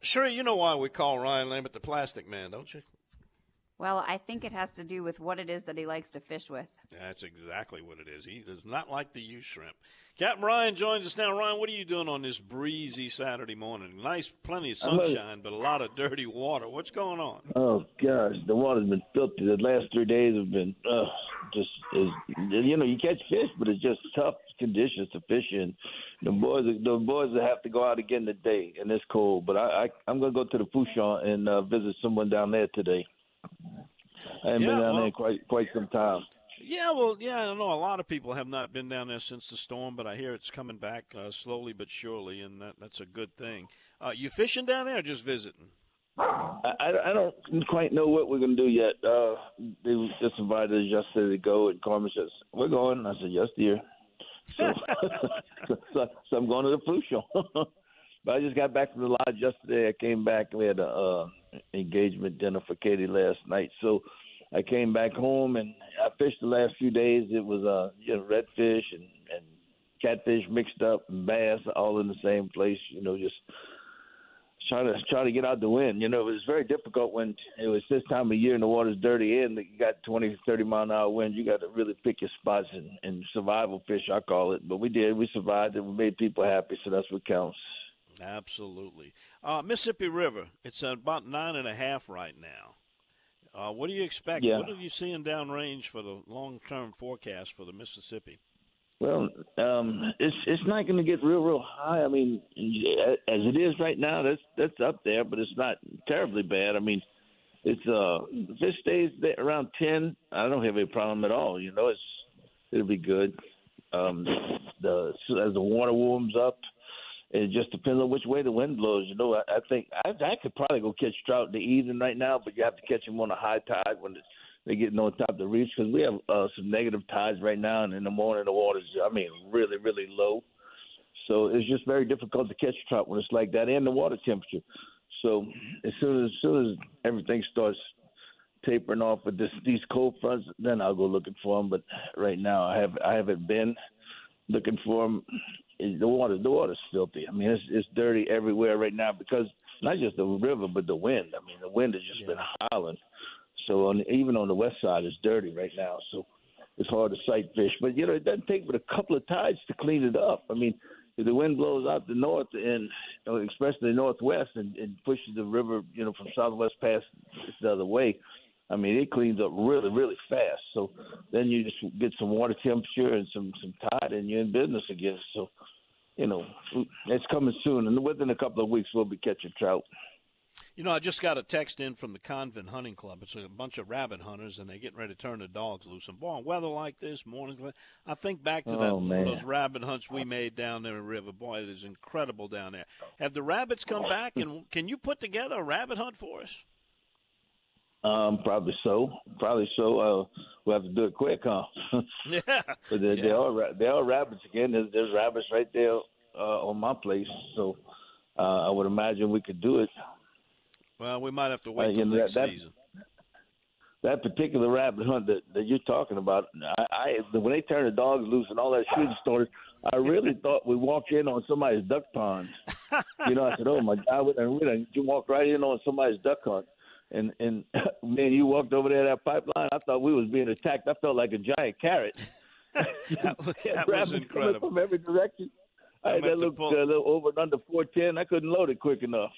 Sure, you know why we call Ryan Lambert the Plastic Man, don't you? Well, I think it has to do with what it is that he likes to fish with. That's exactly what it is. He does not like to use shrimp. Captain Ryan joins us now. Ryan, what are you doing on this breezy Saturday morning? Nice, plenty of sunshine, but a lot of dirty water. What's going on? Oh gosh, the water's been filthy. The last three days have been uh, just is you know you catch fish, but it's just tough conditions to fish in. The boys, the boys will have to go out again today, and it's cold. But I, I I'm gonna go to the Fourchon and uh, visit someone down there today. I haven't Yeah, been down well- there in quite quite some time. Yeah, well, yeah, I know a lot of people have not been down there since the storm, but I hear it's coming back uh, slowly but surely, and that, that's a good thing. Uh, you fishing down there or just visiting? I, I don't quite know what we're gonna do yet. Uh, they just invited us yesterday to go, and Carmen says we're going. I said yes, dear. So, so, so I'm going to the Fourchon. but I just got back from the lodge yesterday. I came back. We had a uh, engagement dinner for Katie last night. So I came back home and I fished the last few days. It was uh, you know redfish and and catfish mixed up, and bass all in the same place. You know, just trying to try to get out the wind. You know, it was very difficult when it was this time of year and the water's dirty and you got 20, 30 mile an hour wind. You got to really pick your spots and, and survival fish, I call it. But we did. We survived and we made people happy, so that's what counts. Absolutely. Uh, Mississippi River, it's at about nine and a half right now. Uh, what do you expect? Yeah. What are you seeing downrange for the long-term forecast for the Mississippi? Well, um, it's it's not going to get real real high. I mean, as it is right now, that's that's up there, but it's not terribly bad. I mean, it's uh, if it stays there around ten, I don't have any problem at all. You know, it's it'll be good. Um, the as the water warms up, it just depends on which way the wind blows. You know, I, I think I, I could probably go catch trout in the evening right now, but you have to catch them on a high tide when it's, they're getting on top of the reefs because we have uh, some negative tides right now, and in the morning the water's I mean really really low. So it's just very difficult to catch trout when it's like that, and the water temperature. So as soon as, as soon as everything starts tapering off with this these cold fronts, then I'll go looking for them. But right now, I have I haven't been looking for them. The water the water's filthy. I mean, it's it's dirty everywhere right now because not just the river but the wind. I mean, the wind has just been howling. So on, even on the west side, it's dirty right now. So it's hard to sight fish. But you know, it doesn't take but a couple of tides to clean it up. I mean, if the wind blows out the north and you know, especially the northwest and, and pushes the river, you know, from southwest past the other way, I mean, it cleans up really, really fast. So then you just get some water temperature and some some tide, and you're in business again. So, you know, it's coming soon, and within a couple of weeks we'll be catching trout. You know, I just got a text in from the Convent Hunting Club. It's a bunch of rabbit hunters, and they're getting ready to turn the dogs loose. And boy, weather like this, mornings, like- I think back to that Oh, one man. of those rabbit hunts we made down there in the river. Boy, it is incredible down there. Have the rabbits come back, and can you put together a rabbit hunt for us? Um, probably so. Probably so. Uh, we'll have to do it quick, huh? Yeah. but there, Yeah. there are they are rabbits again. There's, there's rabbits right there uh, on my place, so uh, I would imagine we could do it. Well, we might have to Uh, wait you till next that- that- season. That particular rabbit hunt that, that you're talking about, I, I when they turned the dogs loose and all that shooting started, I really thought we walked in on somebody's duck pond. You know, I said, "Oh my God!" And we done- you walk right in on somebody's duck hunt, and and man, you walked over there that pipeline. I thought we was being attacked. I felt like a giant carrot. that, was- that was incredible. from every direction. I had that little, pull- uh, little over and under 410. I couldn't load it quick enough.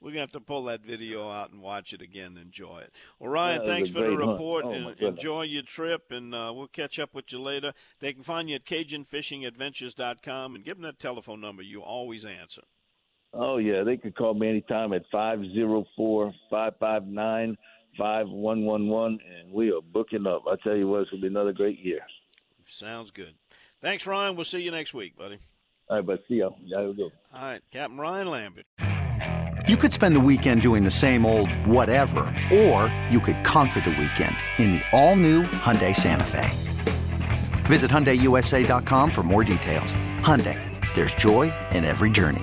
We're gonna have to pull that video out and watch it again enjoy it. Well, Ryan, was thanks for the report Oh, and enjoy your trip. And uh, we'll catch up with you later. They can find you at CajunFishingAdventures.com and give them that telephone number. You always answer. Oh yeah, they could call me anytime at five zero four five five nine five one one one, and we are booking up. I tell you what, it's gonna be another great year. Sounds good. Thanks, Ryan. We'll see you next week, buddy. All right, but see y'all. Y'all go. All right, Captain Ryan Lambert. You could spend the weekend doing the same old whatever, or you could conquer the weekend in the all-new Hyundai Santa Fe. Visit HyundaiUSA.com for more details. Hyundai, there's joy in every journey.